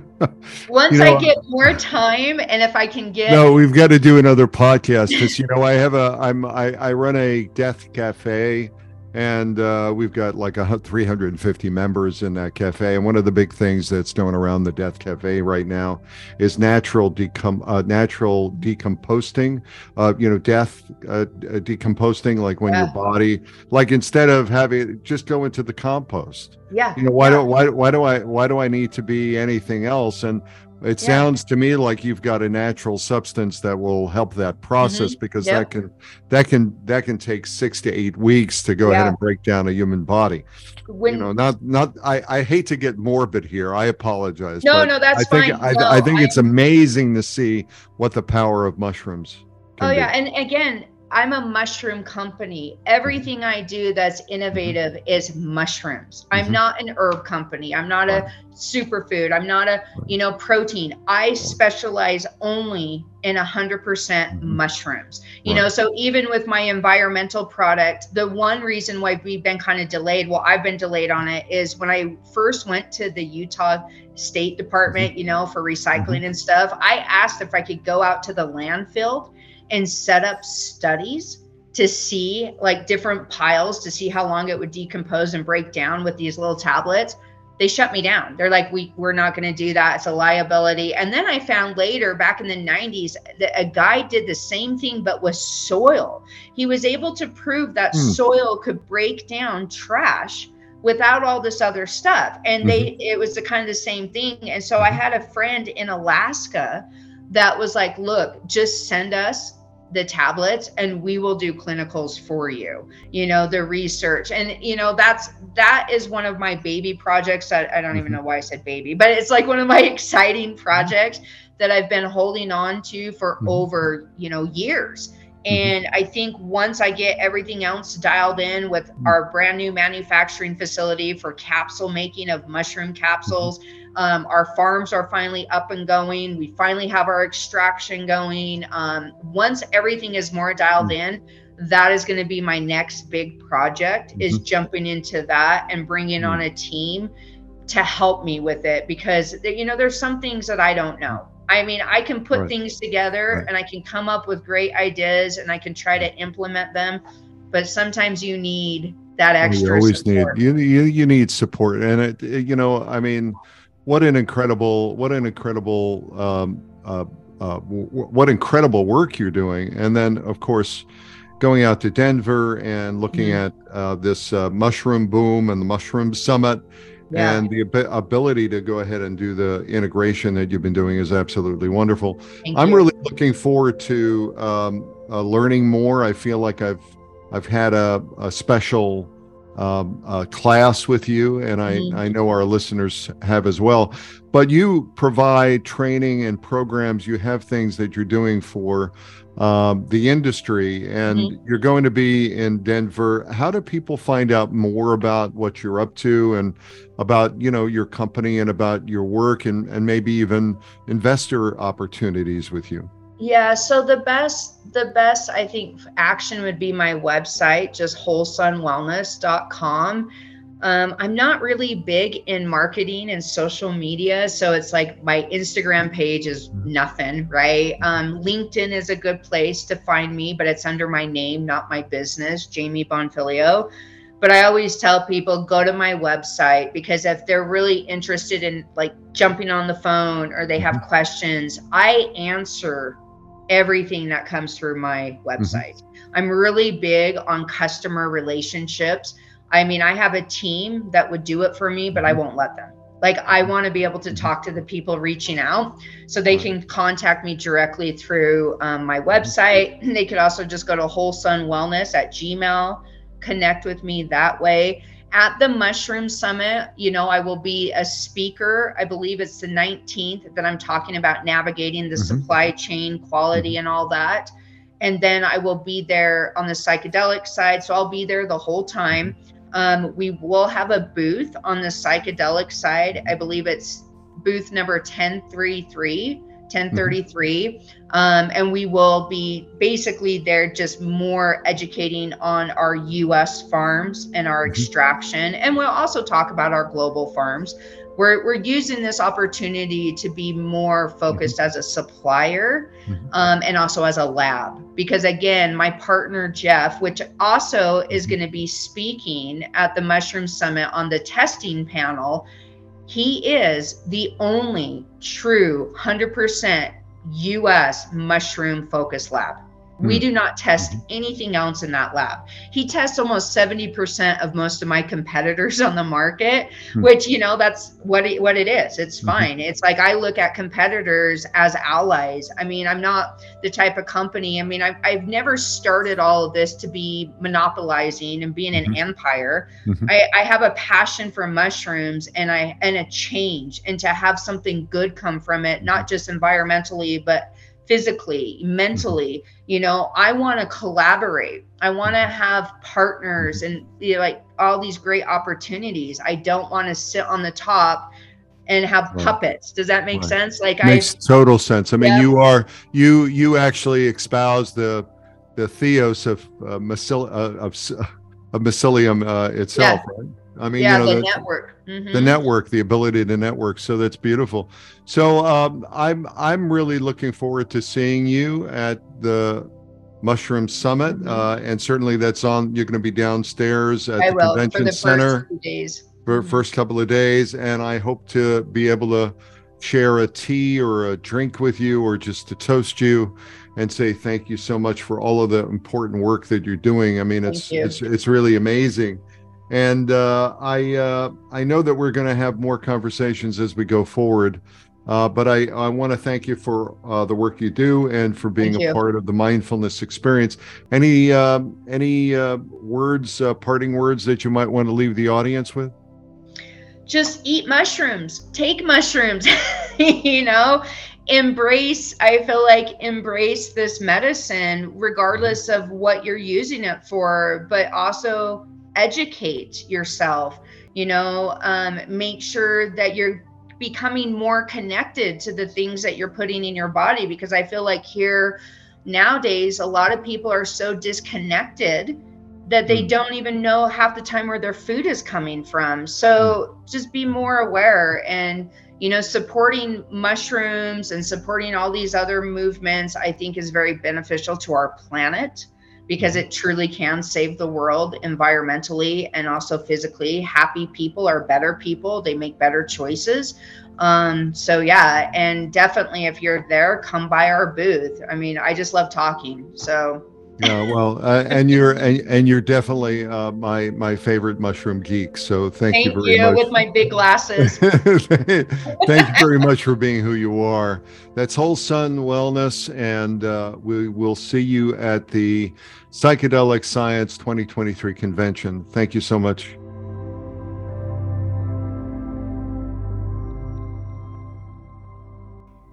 once you know, I get more time, and if I can get no, we've got to do another podcast because you know I have a I'm I I run a death cafe and uh, we've got like a 350 members in that cafe and one of the big things that's going around the death cafe right now is natural decom uh, natural decomposting uh, you know death uh, uh, decomposting like when yeah. your body like instead of having just go into the compost yeah you know why yeah. do why, why do i why do i need to be anything else and it yeah. sounds to me like you've got a natural substance that will help that process mm-hmm. because yep. that can that can that can take six to eight weeks to go yeah. ahead and break down a human body. When, you know, not not I, I hate to get morbid here. I apologize. No, no, that's I think fine. I, no, I think I, it's amazing to see what the power of mushrooms. oh yeah, be. and again, I'm a mushroom company. Everything I do that's innovative is mushrooms. I'm mm-hmm. not an herb company. I'm not a superfood. I'm not a, you know, protein. I specialize only in 100% mm-hmm. mushrooms. You know, so even with my environmental product, the one reason why we've been kind of delayed, well, I've been delayed on it is when I first went to the Utah State Department, mm-hmm. you know, for recycling and stuff, I asked if I could go out to the landfill and set up studies to see like different piles to see how long it would decompose and break down with these little tablets. They shut me down. They're like we we're not going to do that. It's a liability. And then i found later back in the 90s that a guy did the same thing but with soil. He was able to prove that mm. soil could break down trash without all this other stuff. And mm-hmm. they it was the kind of the same thing. And so i mm-hmm. had a friend in alaska that was like, look, just send us the tablets and we will do clinicals for you you know the research and you know that's that is one of my baby projects that i don't even mm-hmm. know why i said baby but it's like one of my exciting projects that i've been holding on to for mm-hmm. over you know years And I think once I get everything else dialed in with mm-hmm. our brand new manufacturing facility for capsule making of mushroom capsules, um, our farms are finally up and going. We finally have our extraction going. Um, once everything is more dialed in, that is going to be my next big project is jumping into that and bringing on a team to help me with it because you know there's some things that I don't know. I mean, I can put right. things together right. and I can come up with great ideas and I can try to implement them, but sometimes you need that extra. You always support. need you, you you need support, and it, it, you know I mean, what an incredible what an incredible um, uh, uh, w- what incredible work you're doing, and then of course going out to Denver and looking mm-hmm. at uh, this uh, mushroom boom and the mushroom summit yeah. and the ab- ability to go ahead and do the integration that you've been doing is absolutely wonderful. Thank I'm you. really looking forward to um, uh, learning more. I feel like I've I've had a, a special um, uh, class with you, and I, mm-hmm. I know our listeners have as well. But you provide training and programs. You have things that you're doing for um, the industry, and mm-hmm. you're going to be in Denver. How do people find out more about what you're up to and about you know your company and about your work and and maybe even investor opportunities with you? Yeah, so the best the best I think action would be my website, just wholesunwellness.com. Um, I'm not really big in marketing and social media. So it's like my Instagram page is nothing, right? Um, LinkedIn is a good place to find me, but it's under my name, not my business, JME Bonfiglio. But I always tell people go to my website because if they're really interested in like jumping on the phone or they have mm-hmm. questions, I answer everything that comes through my mm-hmm. website. Mm-hmm. I'm really big on customer relationships. I mean, I have a team that would do it for me, but I mm-hmm. won't let them. Like, I want to be able to mm-hmm. talk to the people reaching out so they can contact me directly through um, my mm-hmm. website. They could also just go to WholeSun Wellness at Gmail, connect with me that way. At the Mushroom Summit, you know, I will be a speaker. I believe it's the 19th that I'm talking about navigating the mm-hmm. supply chain quality and all that and then I will be there on the psychedelic side. So I'll be there the whole time. Um, we will have a booth on the psychedelic side. I believe it's booth number 1033. 1033 mm-hmm. um, and we will be basically there just more educating on our us farms and our mm-hmm. extraction and we'll also talk about our global farms we're, we're using this opportunity to be more focused mm-hmm. as a supplier mm-hmm. um, and also as a lab because again my partner jeff which also is mm-hmm. going to be speaking at the mushroom summit on the testing panel he is the only true 100% us mushroom focused lab we hmm. do not test mm-hmm. anything else in that lab. He tests almost 70% of most of my competitors on the market, mm-hmm. which, you know, that's what it, what it is. It's mm-hmm. fine. It's like I look at competitors as allies. I mean, I'm not the type of company. I mean, I've, I've never started all of this to be monopolizing and being an empire. I, I have a passion for mushrooms and I and a change and to have something good come from it, not just environmentally, but physically, mentally. You know, I want to collaborate. I want to have partners mm-hmm. and you know, like all these great opportunities. I don't want to sit on the top and have right. puppets. Does that make right. sense? Like makes I, total sense. I mean, yeah. you are you you actually espouse the the theos of uh, uh, of of mycelium uh, itself, yeah. right? I mean, yeah, you know, the, the network, mm-hmm. the network, the ability to network. So that's beautiful. So um, I'm I'm really looking forward to seeing you at the Mushroom Summit, mm-hmm. uh, and certainly that's on. You're going to be downstairs at I the will, convention the center for mm-hmm. first couple of days, and I hope to be able to share a tea or a drink with you, or just to toast you and say thank you so much for all of the important work that you're doing. I mean, it's it's it's really amazing and uh, I uh, I know that we're going to have more conversations as we go forward. Uh, but I, I want to thank you for uh, the work you do and for being a part of the mindfulness experience. Any um, any uh, words, uh, parting words that you might want to leave the audience with? Just eat mushrooms. Take mushrooms. you know, embrace i feel like embrace this medicine regardless of what you're using it for but also educate yourself you know um, make sure that you're becoming more connected to the things that you're putting in your body because i feel like here nowadays a lot of people are so disconnected that they hmm. don't even know half the time where their food is coming from so hmm. just be more aware and you know, supporting mushrooms and supporting all these other movements, I think is very beneficial to our planet because it truly can save the world environmentally and also physically. Happy people are better people, they make better choices. Um, so, yeah, and definitely if you're there, come by our booth. I mean, I just love talking. So, yeah, well, uh, and you're and, and you're definitely uh, my my favorite mushroom geek. So thank, thank you very you, much. with my big glasses. thank you very much for being who you are. That's WholeSun Wellness, and uh, we will see you at the Psychedelic Science 2023 convention. Thank you so much.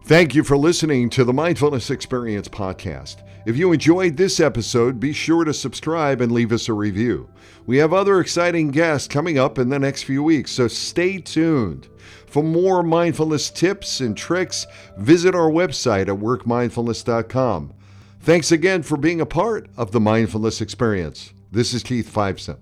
Thank you for listening to the Mindfulness Experience podcast. If you enjoyed this episode, be sure to subscribe and leave us a review. We have other exciting guests coming up in the next few weeks, so stay tuned. For more mindfulness tips and tricks, visit our website at workmindfulness.com. Thanks again for being a part of the mindfulness experience. This is Keith Fiveson.